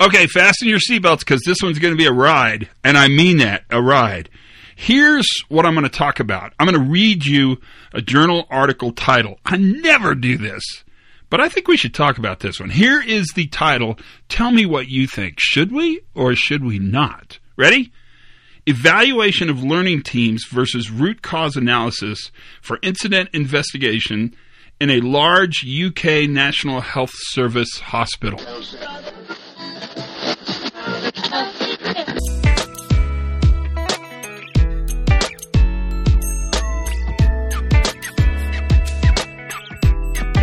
Okay, fasten your seatbelts because this one's going to be a ride, and I mean that a ride. Here's what I'm going to talk about. I'm going to read you a journal article title. I never do this, but I think we should talk about this one. Here is the title. Tell me what you think. Should we or should we not? Ready? Evaluation of learning teams versus root cause analysis for incident investigation in a large UK National Health Service hospital.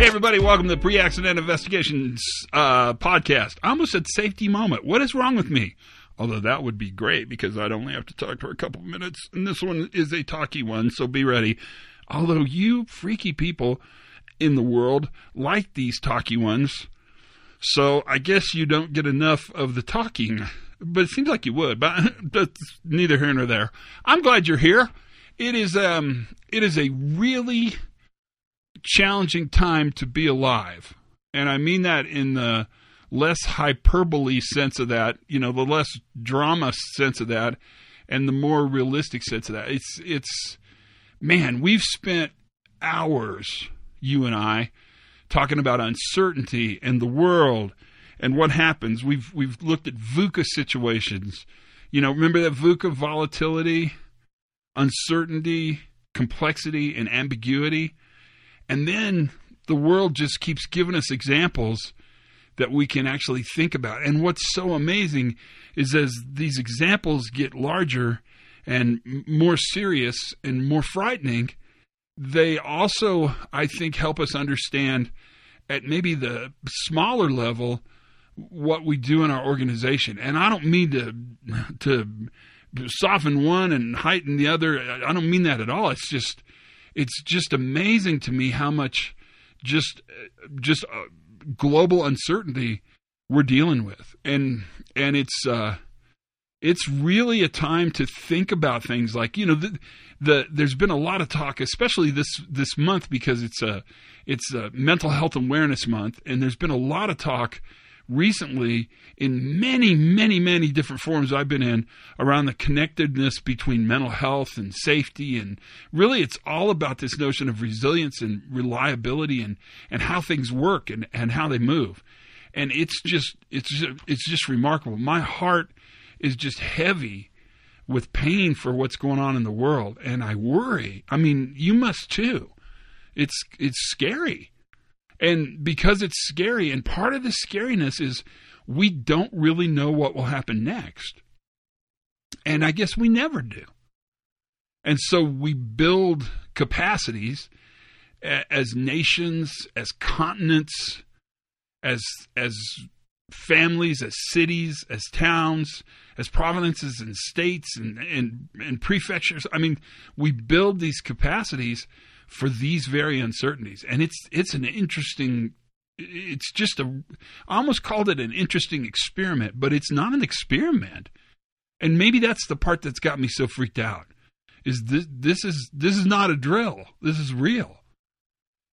Hey, everybody, welcome to the Pre Accident Investigations uh, podcast. I almost said safety moment. What is wrong with me? Although that would be great because I'd only have to talk for a couple minutes, and this one is a talky one, so be ready. Although you freaky people in the world like these talky ones, so I guess you don't get enough of the talking, but it seems like you would. But that's neither here nor there. I'm glad you're here. It is um, it is a really challenging time to be alive. And I mean that in the less hyperbole sense of that, you know, the less drama sense of that, and the more realistic sense of that. It's, it's, man, we've spent hours, you and I, talking about uncertainty and the world and what happens. We've, we've looked at VUCA situations. You know, remember that VUCA volatility, uncertainty, complexity, and ambiguity? And then the world just keeps giving us examples that we can actually think about. And what's so amazing is as these examples get larger and more serious and more frightening, they also, I think, help us understand at maybe the smaller level what we do in our organization. And I don't mean to to soften one and heighten the other. I don't mean that at all. It's just it's just amazing to me how much just just uh, global uncertainty we're dealing with. And and it's uh it's really a time to think about things like you know the, the there's been a lot of talk especially this this month because it's a it's a mental health awareness month. And there's been a lot of talk recently in many, many, many different forums I've been in around the connectedness between mental health and safety. And really, it's all about this notion of resilience and reliability and, and how things work and, and how they move. And it's just, it's just, it's just remarkable. My heart is just heavy with pain for what's going on in the world. And I worry. I mean, you must too. It's, it's scary and because it's scary, and part of the scariness is we don't really know what will happen next. And I guess we never do. And so we build capacities as nations, as continents, as as families, as cities, as towns, as provinces and states and, and, and prefectures. I mean, we build these capacities for these very uncertainties. And it's it's an interesting it's just a I almost called it an interesting experiment, but it's not an experiment. And maybe that's the part that's got me so freaked out. Is this this is this is not a drill. This is real.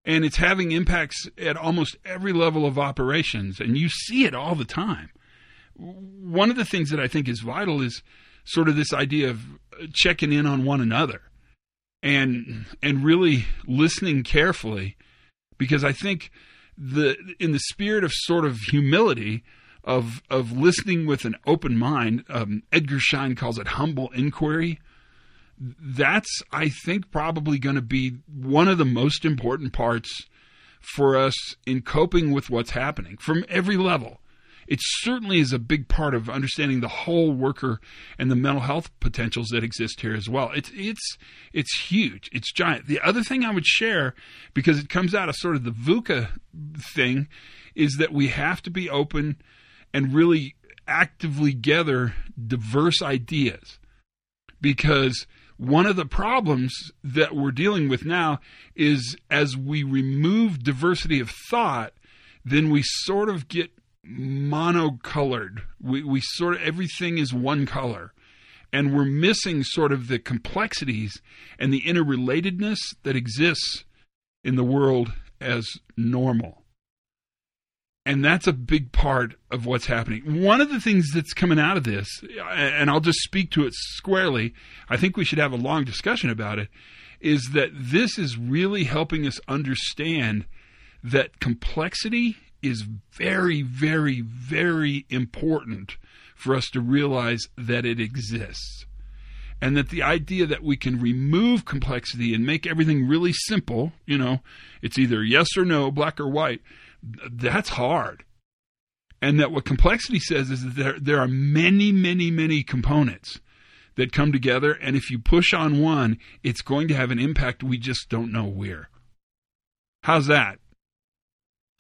And it's having impacts at almost every level of operations and you see it all the time. One of the things that I think is vital is sort of this idea of checking in on one another and and really listening carefully because I think the in the spirit of sort of humility of of listening with an open mind, um, Edgar Schein calls it humble inquiry. That's I think probably going to be one of the most important parts for us in coping with what's happening from every level it certainly is a big part of understanding the whole worker and the mental health potentials that exist here as well. It's it's it's huge. It's giant. The other thing I would share because it comes out of sort of the VUCA thing is that we have to be open and really actively gather diverse ideas because one of the problems that we're dealing with now is as we remove diversity of thought, then we sort of get monocolored. We, we sort of, everything is one color. And we're missing sort of the complexities and the interrelatedness that exists in the world as normal. And that's a big part of what's happening. One of the things that's coming out of this, and I'll just speak to it squarely, I think we should have a long discussion about it, is that this is really helping us understand that complexity is very, very, very important for us to realize that it exists. And that the idea that we can remove complexity and make everything really simple, you know, it's either yes or no, black or white, that's hard. And that what complexity says is that there, there are many, many, many components that come together. And if you push on one, it's going to have an impact. We just don't know where. How's that?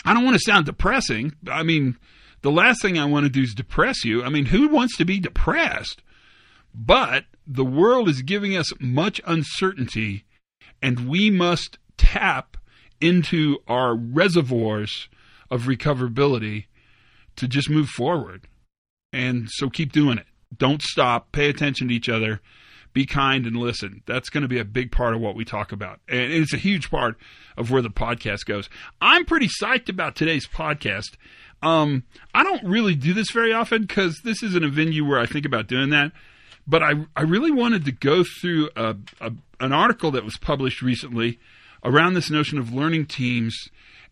I don't want to sound depressing. I mean, the last thing I want to do is depress you. I mean, who wants to be depressed? But the world is giving us much uncertainty, and we must tap into our reservoirs of recoverability to just move forward. And so keep doing it. Don't stop. Pay attention to each other be kind and listen. That's going to be a big part of what we talk about. And it's a huge part of where the podcast goes. I'm pretty psyched about today's podcast. Um, I don't really do this very often because this isn't a venue where I think about doing that. But I, I really wanted to go through a, a, an article that was published recently around this notion of learning teams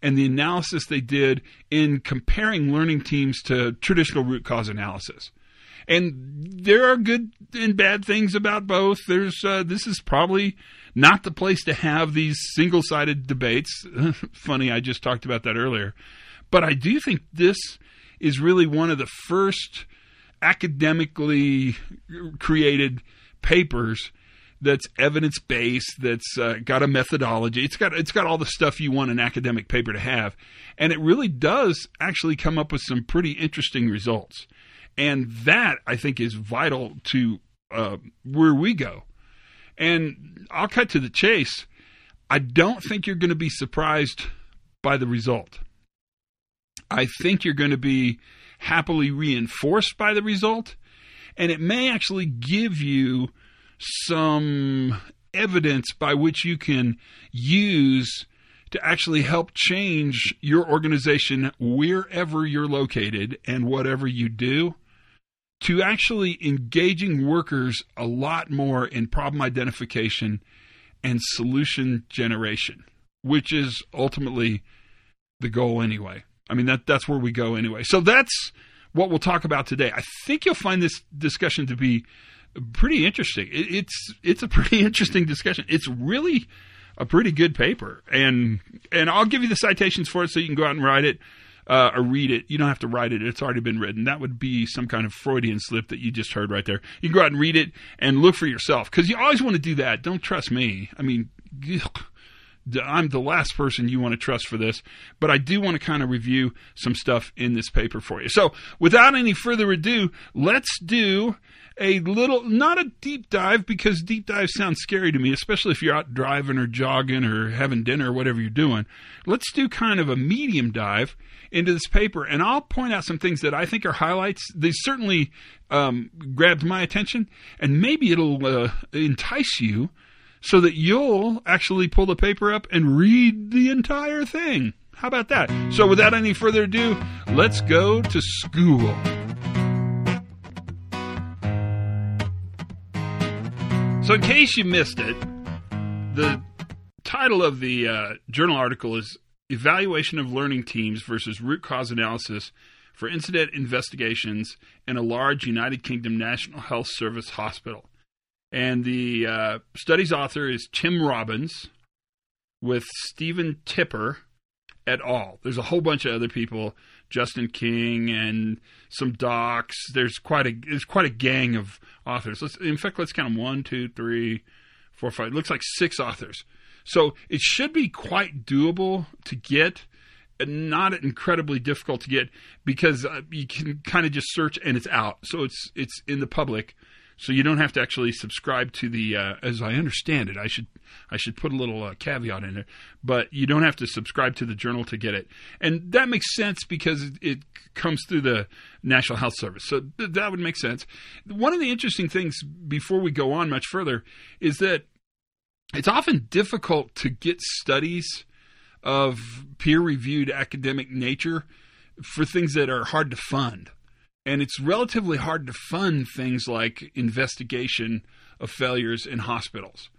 and the analysis they did in comparing learning teams to traditional root cause analysis and there are good and bad things about both. There's uh, this is probably not the place to have these single-sided debates. Funny, I just talked about that earlier, but I do think this is really one of the first academically created papers that's evidence based that's uh, got a methodology it's got it's got all the stuff you want an academic paper to have and it really does actually come up with some pretty interesting results and that, I think, is vital to uh, where we go. And I'll cut to the chase. I don't think you're going to be surprised by the result. I think you're going to be happily reinforced by the result. And it may actually give you some evidence by which you can use to actually help change your organization wherever you're located and whatever you do to actually engaging workers a lot more in problem identification and solution generation, which is ultimately the goal anyway. I mean that that's where we go anyway. So that's what we'll talk about today. I think you'll find this discussion to be pretty interesting. It, it's it's a pretty interesting discussion. It's really a pretty good paper, and and I'll give you the citations for it so you can go out and write it uh, or read it. You don't have to write it; it's already been written. That would be some kind of Freudian slip that you just heard right there. You can go out and read it and look for yourself because you always want to do that. Don't trust me. I mean. Ugh. I'm the last person you want to trust for this, but I do want to kind of review some stuff in this paper for you. So, without any further ado, let's do a little, not a deep dive because deep dive sounds scary to me, especially if you're out driving or jogging or having dinner or whatever you're doing. Let's do kind of a medium dive into this paper, and I'll point out some things that I think are highlights. They certainly um, grabbed my attention, and maybe it'll uh, entice you so that you'll actually pull the paper up and read the entire thing. How about that? So, without any further ado, let's go to school. So, in case you missed it, the title of the uh, journal article is Evaluation of Learning Teams versus Root Cause Analysis for Incident Investigations in a Large United Kingdom National Health Service Hospital. And the uh, study's author is Tim Robbins with Stephen Tipper et al. There's a whole bunch of other people, Justin King and some docs. There's quite a there's quite a gang of authors. Let's, in fact, let's count them: one, two, three, four, five. It looks like six authors. So it should be quite doable to get, not incredibly difficult to get because uh, you can kind of just search and it's out. So it's it's in the public so you don't have to actually subscribe to the. Uh, as I understand it, I should I should put a little uh, caveat in there, but you don't have to subscribe to the journal to get it, and that makes sense because it, comes through the National Health Service. So th- that would make sense. One of the interesting things before we go on much further is that it's often difficult to get studies of peer reviewed academic nature for things that are hard to fund. And it's relatively hard to fund things like investigation of failures in hospitals.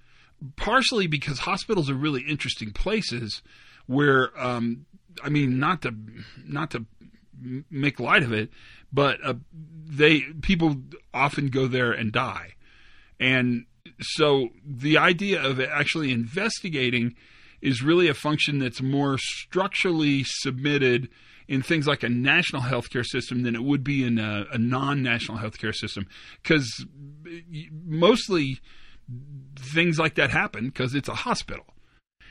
Partially because hospitals are really interesting places where, um, I mean, not to not to make light of it, but uh, they people often go there and die, and so the idea of actually investigating is really a function that's more structurally submitted in things like a national healthcare system than it would be in a, a non-national healthcare system. Because mostly things like that happen because it's a hospital.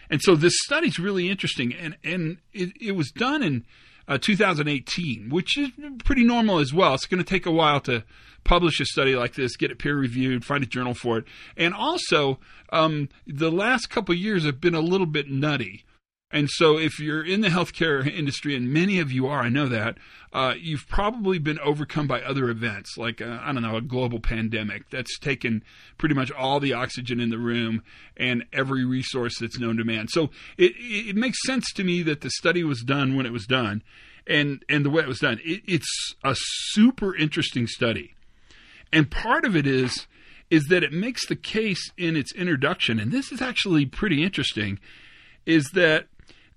And so this study's really interesting and and it, it was done in uh, 2018 which is pretty normal as well. It's going to take a while to publish a study like this get it peer reviewed find a journal for it. And also um, the last couple years have been a little bit nutty and so, if you're in the healthcare industry, and many of you are, I know that, uh, you've probably been overcome by other events, like, uh, I don't know, a global pandemic that's taken pretty much all the oxygen in the room and every resource that's known to man. So, it, it makes sense to me that the study was done when it was done and, and the way it was done. It, it's a super interesting study. And part of it is, is that it makes the case in its introduction, and this is actually pretty interesting, is that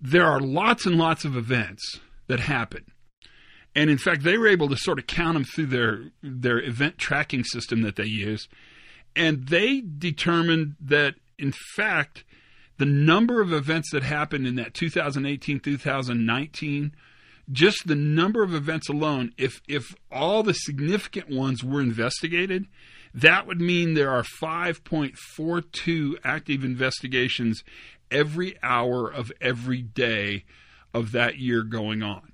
there are lots and lots of events that happen. And in fact, they were able to sort of count them through their their event tracking system that they use, and they determined that in fact, the number of events that happened in that 2018 2019 just the number of events alone if if all the significant ones were investigated that would mean there are 5.42 active investigations every hour of every day of that year going on.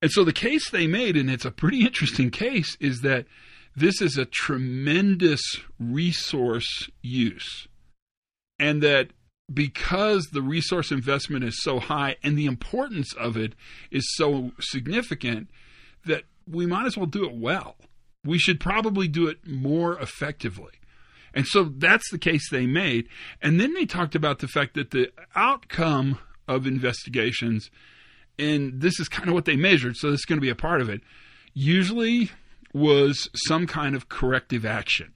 And so the case they made, and it's a pretty interesting case, is that this is a tremendous resource use. And that because the resource investment is so high and the importance of it is so significant, that we might as well do it well. We should probably do it more effectively. And so that's the case they made. And then they talked about the fact that the outcome of investigations, and this is kind of what they measured, so this is going to be a part of it, usually was some kind of corrective action.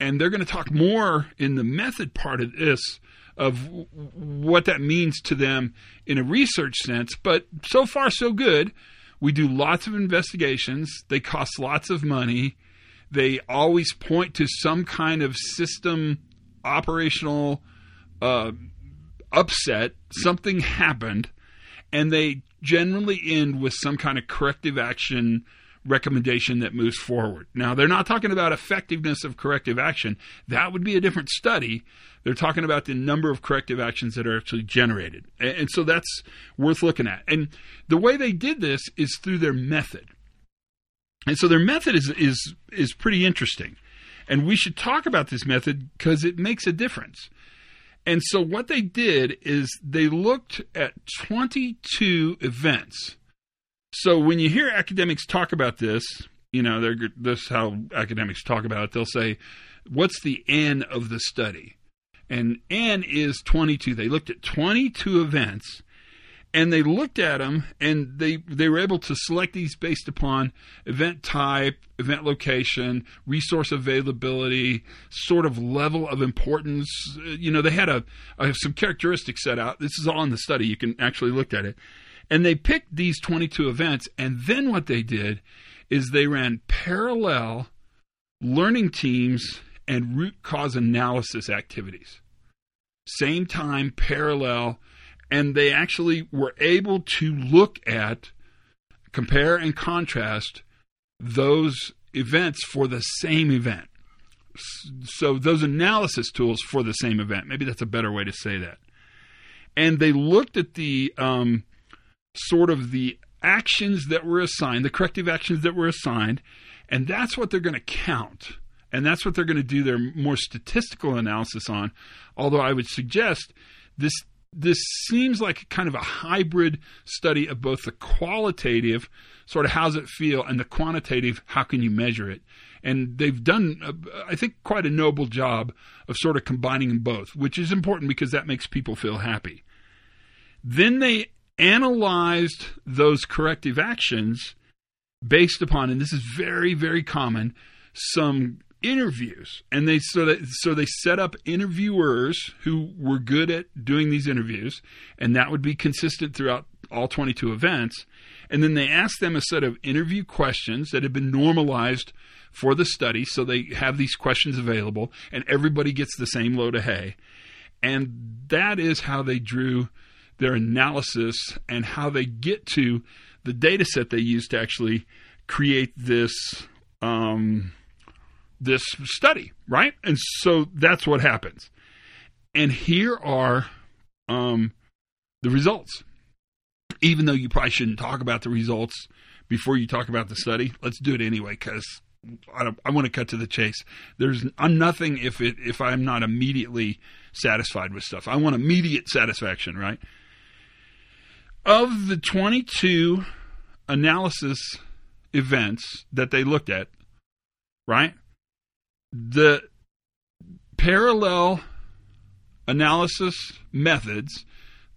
And they're going to talk more in the method part of this of what that means to them in a research sense. But so far, so good. We do lots of investigations, they cost lots of money they always point to some kind of system operational uh, upset. Something happened, and they generally end with some kind of corrective action recommendation that moves forward. Now, they're not talking about effectiveness of corrective action. That would be a different study. They're talking about the number of corrective actions that are actually generated. And so that's worth looking at. And the way they did this is through their method. And so their method is is is pretty interesting. And we should talk about this method because it makes a difference. And so what they did is they looked at 22 events. So when you hear academics talk about this, you know, they're this is how academics talk about it. They'll say, "What's the N of the study?" And N is 22. They looked at 22 events and they looked at them and they they were able to select these based upon event type, event location, resource availability, sort of level of importance. Uh, you know, they had a, a some characteristics set out. This is all in the study. You can actually look at it. And they picked these 22 events and then what they did is they ran parallel learning teams and root cause analysis activities. Same time parallel and they actually were able to look at, compare and contrast those events for the same event. So, those analysis tools for the same event. Maybe that's a better way to say that. And they looked at the um, sort of the actions that were assigned, the corrective actions that were assigned, and that's what they're going to count. And that's what they're going to do their more statistical analysis on. Although I would suggest this this seems like kind of a hybrid study of both the qualitative, sort of how's it feel, and the quantitative, how can you measure it. And they've done, I think, quite a noble job of sort of combining them both, which is important because that makes people feel happy. Then they analyzed those corrective actions based upon, and this is very, very common, some interviews. And they so that so they set up interviewers who were good at doing these interviews, and that would be consistent throughout all 22 events. And then they asked them a set of interview questions that had been normalized for the study, so they have these questions available, and everybody gets the same load of hay. And that is how they drew their analysis and how they get to the data set they use to actually create this um, this study, right? And so that's what happens. And here are um, the results. Even though you probably shouldn't talk about the results before you talk about the study, let's do it anyway because I, I want to cut to the chase. There's I'm nothing if it if I'm not immediately satisfied with stuff. I want immediate satisfaction, right? Of the 22 analysis events that they looked at, right? The parallel analysis methods,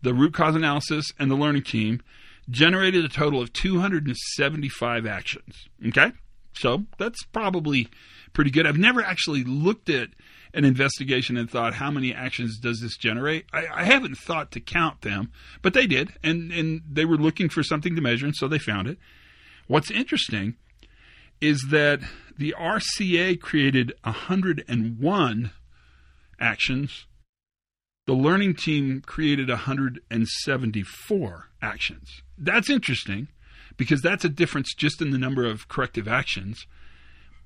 the root cause analysis and the learning team generated a total of 275 actions. Okay? So that's probably pretty good. I've never actually looked at an investigation and thought, how many actions does this generate? I, I, haven't thought to count them, but they did, and, and they were looking for something to measure, and so they found it. What's interesting is that the RCA created 101 actions. The learning team created 174 actions. That's interesting because that's a difference just in the number of corrective actions.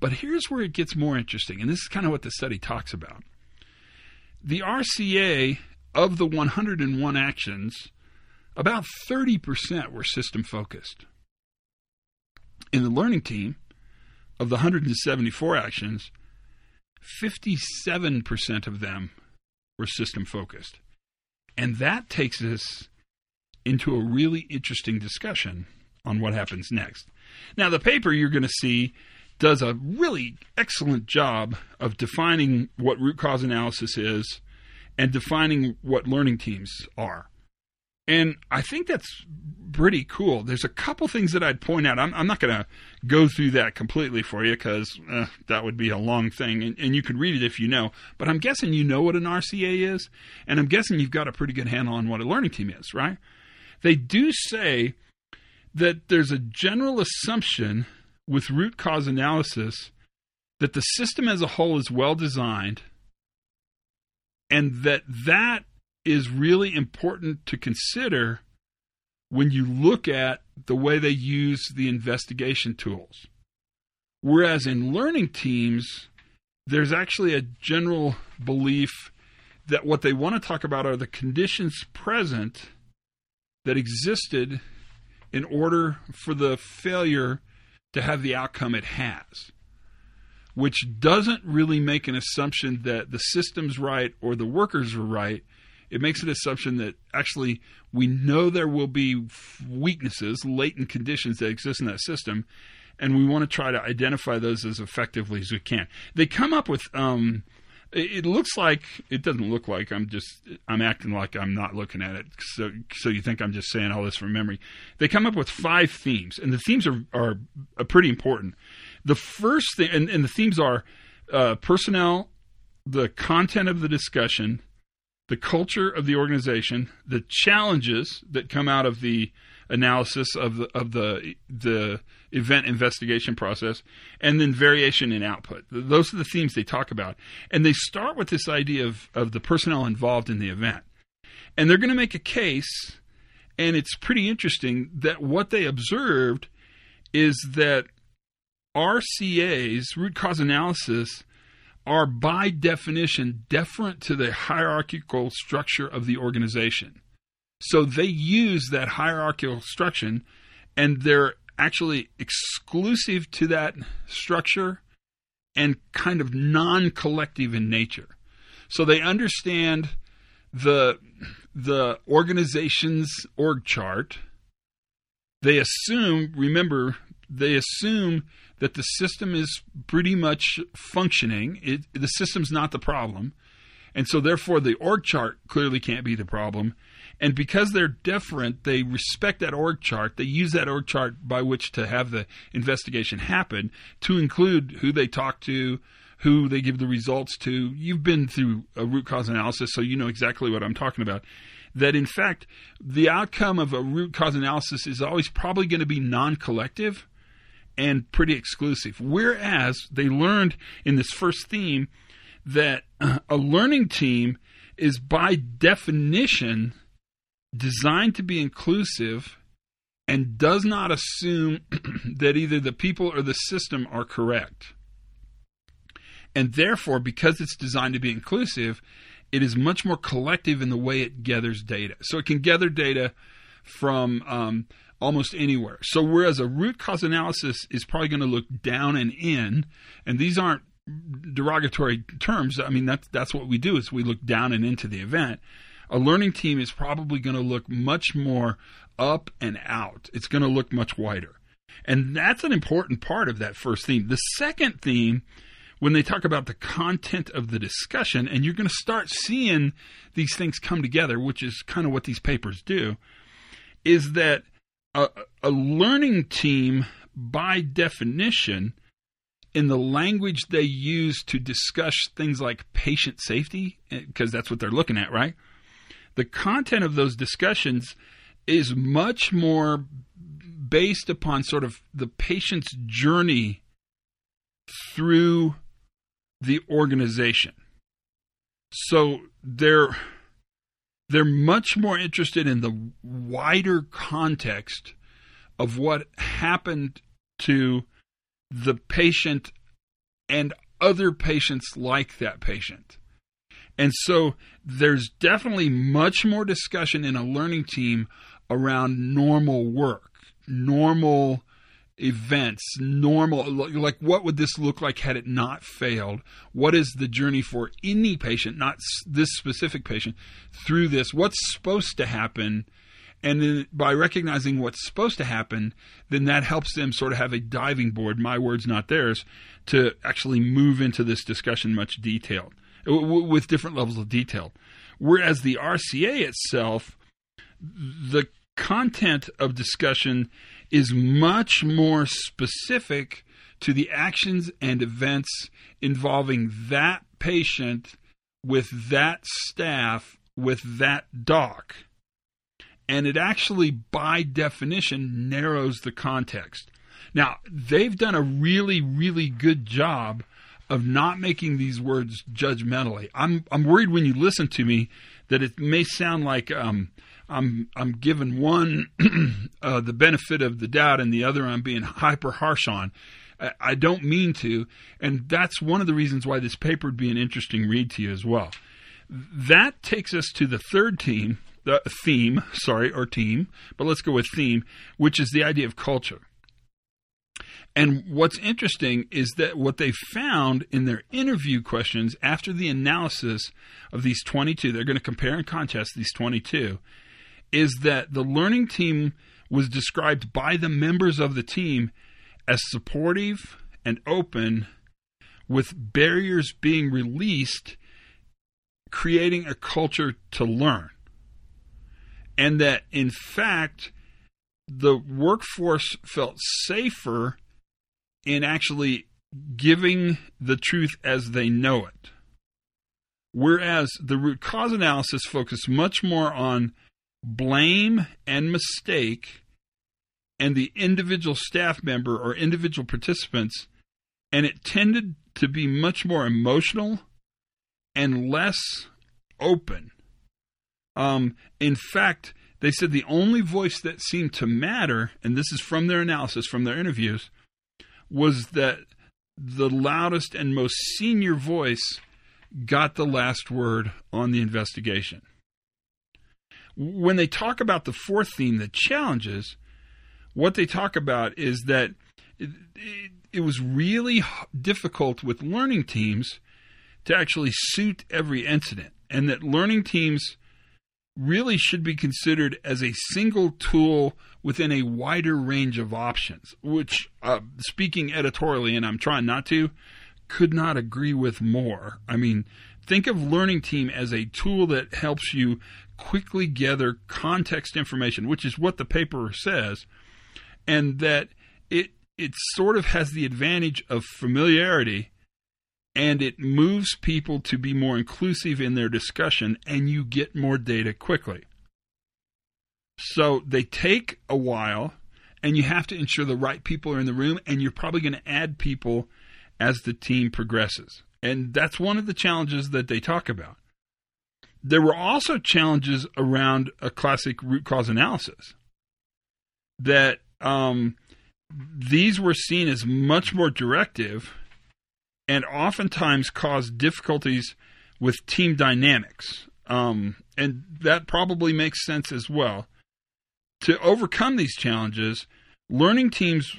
But here's where it gets more interesting, and this is kind of what the study talks about. The RCA of the 101 actions, about 30% were system focused. In the learning team, of the 174 actions, 57% of them were system focused. And that takes us into a really interesting discussion on what happens next. Now, the paper you're going to see does a really excellent job of defining what root cause analysis is and defining what learning teams are. And I think that's pretty cool. There's a couple things that I'd point out. I'm, I'm not going to go through that completely for you because uh, that would be a long thing, and, and, you can read it if you know. But I'm guessing you know what an RCA is, and I'm guessing you've got a pretty good handle on what a learning team is, right? They do say that there's a general assumption with root cause analysis that the system as a whole is well designed and that that is really important to consider when you look at the way they use the investigation tools. Whereas in learning teams, there's actually a general belief that what they want to talk about are the conditions present that existed in order for the failure to have the outcome it has, which doesn't really make an assumption that the system's right or the workers are right. It makes an assumption that actually we know there will be weaknesses, latent conditions that exist in that system, and we want to try to identify those as effectively as we can. They come up with um, it looks like it doesn't look like I'm just I'm acting like I'm not looking at it. So so you think I'm just saying all this from memory. They come up with five themes, and the themes are are, pretty important. The first thing, and, and the themes are uh, personnel, the content of the discussion, the culture of the organization, the challenges that come out of the analysis of the of the the event investigation process, and then variation in output. Those are the themes they talk about, and they start with this idea of of the personnel involved in the event, and they're going to make a case, and it's pretty interesting that what they observed is that RCA's root cause analysis are by definition deferent to the hierarchical structure of the organization. So they use that hierarchical structure and they're actually exclusive to that structure and kind of non collective in nature. So they understand the the organization's org chart. They assume, remember, they assume that the system is pretty much functioning. It, the system's not the problem. And so, therefore, the org chart clearly can't be the problem And because they're different, they respect that org chart. They use that org chart by which to have the investigation happen to include who they talk to, who they give the results to. You've been through a root cause analysis, so you know exactly what I'm talking about. That in fact, the outcome of a root cause analysis is always probably going to be non collective and pretty exclusive. Whereas they learned in this first theme that a learning team is by definition designed to be inclusive and does not assume that either the people or the system are correct. And therefore, because it's designed to be inclusive, it is much more collective in the way it gathers data. So it can gather data from um, almost anywhere. So whereas a root cause analysis is probably going to look down and in, and these aren't derogatory terms. I mean that's that's what we do is we look down and into the event. A learning team is probably going to look much more up and out. It's going to look much wider. And that's an important part of that first theme. The second theme when they talk about the content of the discussion, and you're going to start seeing these things come together, which is kind of what these papers do, is that a, a learning team, by definition, in the language they use to discuss things like patient safety, because eh, that's what they're looking at, right? The content of those discussions is much more based upon sort of the patient's journey through the organization. So they're they're much more interested in the wider context of what happened to the patient and other patients like that patient. And so there's definitely much more discussion in a learning team around normal work, normal events, normal, like what would this look like had it not failed? What is the journey for any patient, not this specific patient, through this? What's supposed to happen? And then by recognizing what's supposed to happen, then that helps them sort of have a diving board, my words, not theirs, to actually move into this discussion much detailed, with different levels of detail. Whereas the RCA itself, the content of discussion is much more specific to the actions and events involving that patient with that staff with that doc. And it actually, by definition, narrows the context. Now, they've done a really, really good job of not making these words judgmentally. I'm, I'm worried when you listen to me that it may sound like um, I'm I'm giving one uh, the benefit of the doubt and the other I'm being hyper harsh on. I, I don't mean to, and that's one of the reasons why this paper would be an interesting read to you as well. That takes us to the third team, the theme, sorry, or team, but let's go with theme, which is the idea of culture. And what's interesting is that what they found in their interview questions after the analysis of these 22, they're going to compare and contrast these 22, is that the learning team was described by the members of the team as supportive and open, with barriers being released, creating a culture to learn. And that, in fact, the workforce felt safer in actually giving the truth as they know it. Whereas the root cause analysis focused much more on blame and mistake and the individual staff member or individual participants, and it tended to be much more emotional and less open. Um, in fact, they said the only voice that seemed to matter, and this is from their analysis, from their interviews, was that the loudest and most senior voice got the last word on the investigation when they talk about the fourth theme, the challenges, what they talk about is that it, it, it was really difficult with learning teams to actually suit every incident, and that learning teams really should be considered as a single tool within a wider range of options, which, uh, speaking editorially, and I'm trying not to, could not agree with more. I mean, think of Learning Team as a tool that helps you quickly gather context information, which is what the paper says, and that it it sort of has the advantage of familiarity and it moves people to be more inclusive in their discussion and you get more data quickly. So they take a while and you have to ensure the right people are in the room and you're probably going to add people as the team progresses. And that's one of the challenges that they talk about. There were also challenges around a classic root cause analysis that um, these were seen as much more directive and oftentimes cause difficulties with team dynamics. Um, and that probably makes sense as well. To overcome these challenges, learning teams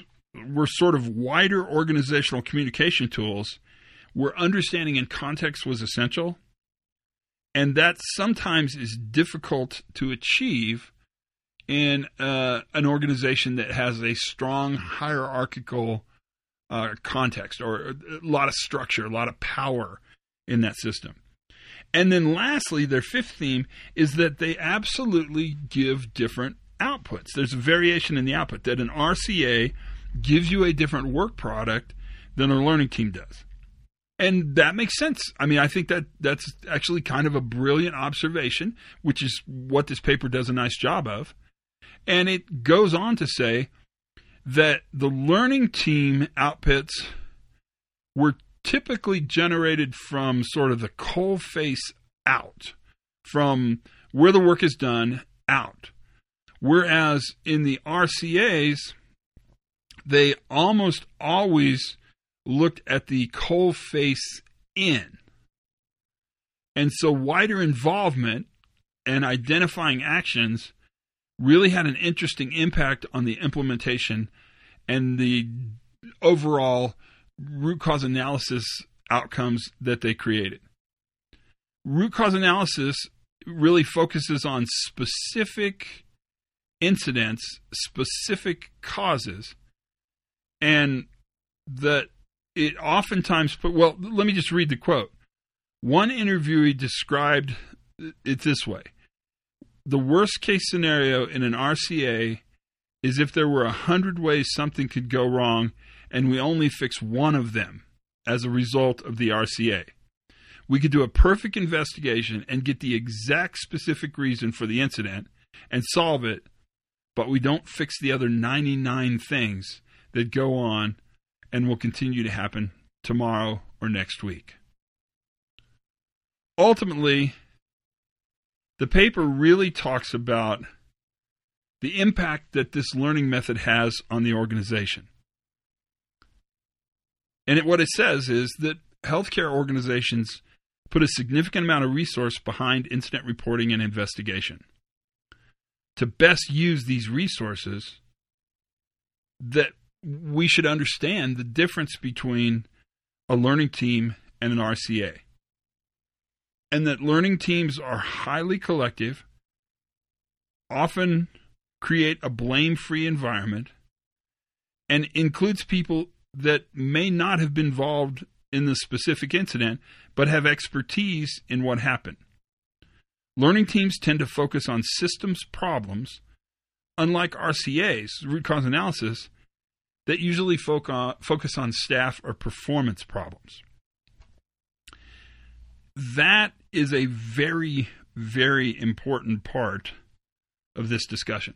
were sort of wider organizational communication tools where understanding and context was essential. And that sometimes is difficult to achieve in uh, an organization that has a strong hierarchical uh, context or a lot of structure, a lot of power in that system. And then lastly, their fifth theme is that they absolutely give different outputs. There's a variation in the output that an RCA gives you a different work product than a learning team does. And that makes sense. I mean, I think that that's actually kind of a brilliant observation, which is what this paper does a nice job of. And it goes on to say that the learning team outputs were typically generated from sort of the coal face out, from where the work is done out. Whereas in the RCAs, they almost always looked at the coal face in. And so wider involvement and identifying actions really had an interesting impact on the implementation and the overall root cause analysis outcomes that they created. Root cause analysis really focuses on specific incidents, specific causes, and that it oftentimes put, well, let me just read the quote. One interviewee described it this way the worst case scenario in an RCA is if there were a hundred ways something could go wrong and we only fix one of them as a result of the RCA. We could do a perfect investigation and get the exact specific reason for the incident and solve it, but we don't fix the other 99 things that go on and will continue to happen tomorrow or next week. Ultimately, the paper really talks about the impact that this learning method has on the organization. And it, what it says is that healthcare organizations put a significant amount of resource behind incident reporting and investigation. To best use these resources, that we should understand the difference between a learning team and an RCA and that learning teams are highly collective, often create a blame free environment, and includes people that may not have been involved in the specific incident but have expertise in what happened. Learning teams tend to focus on systems problems, unlike RCAs, root cause analysis, that usually uh, focus on staff or performance problems that is a very, very important part of this discussion.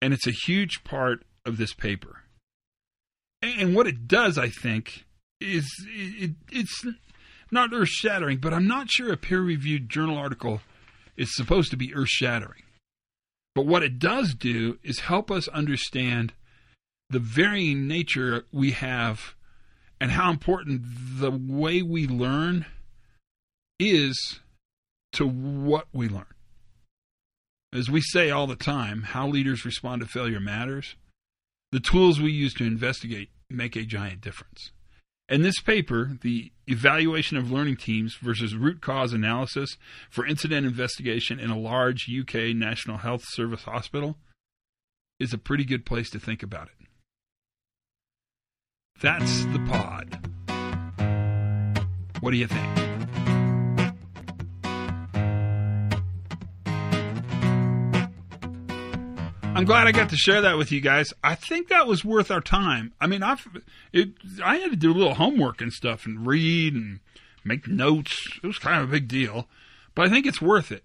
And it's a huge part of this paper. And what it does, I think, is it, it's not earth shattering, but I'm not sure a peer reviewed journal article is supposed to be earth shattering. But what it does do is help us understand the varying nature we have and how important the way we learn is to what we learn. As we say all the time, how leaders respond to failure matters. The tools we use to investigate make a giant difference. In this paper, the evaluation of learning teams versus root cause analysis for incident investigation in a large UK National Health Service hospital is a pretty good place to think about it. That's the pod. What do you think? I'm glad I got to share that with you guys. I think that was worth our time. I mean, I've it, I had to do a little homework and stuff and read and make notes. It was kind of a big deal, but I think it's worth it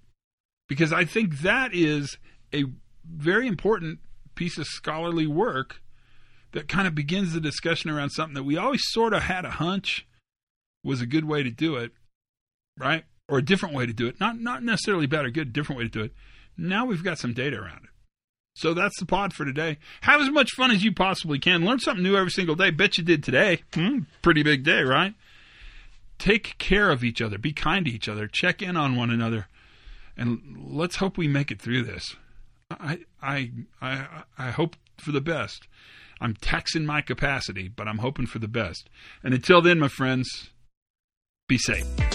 because I think that is a very important piece of scholarly work that kind of begins the discussion around something that we always sort of had a hunch was a good way to do it, right? Or a different way to do it. Not not necessarily bad or good, different way to do it. Now we've got some data around it. So that's the pod for today. Have as much fun as you possibly can. Learn something new every single day. Bet you did today. Hmm, pretty big day, right? Take care of each other. Be kind to each other. Check in on one another. And let's hope we make it through this. I I I I hope for the best. I'm taxing my capacity, but I'm hoping for the best. And until then, my friends, be safe.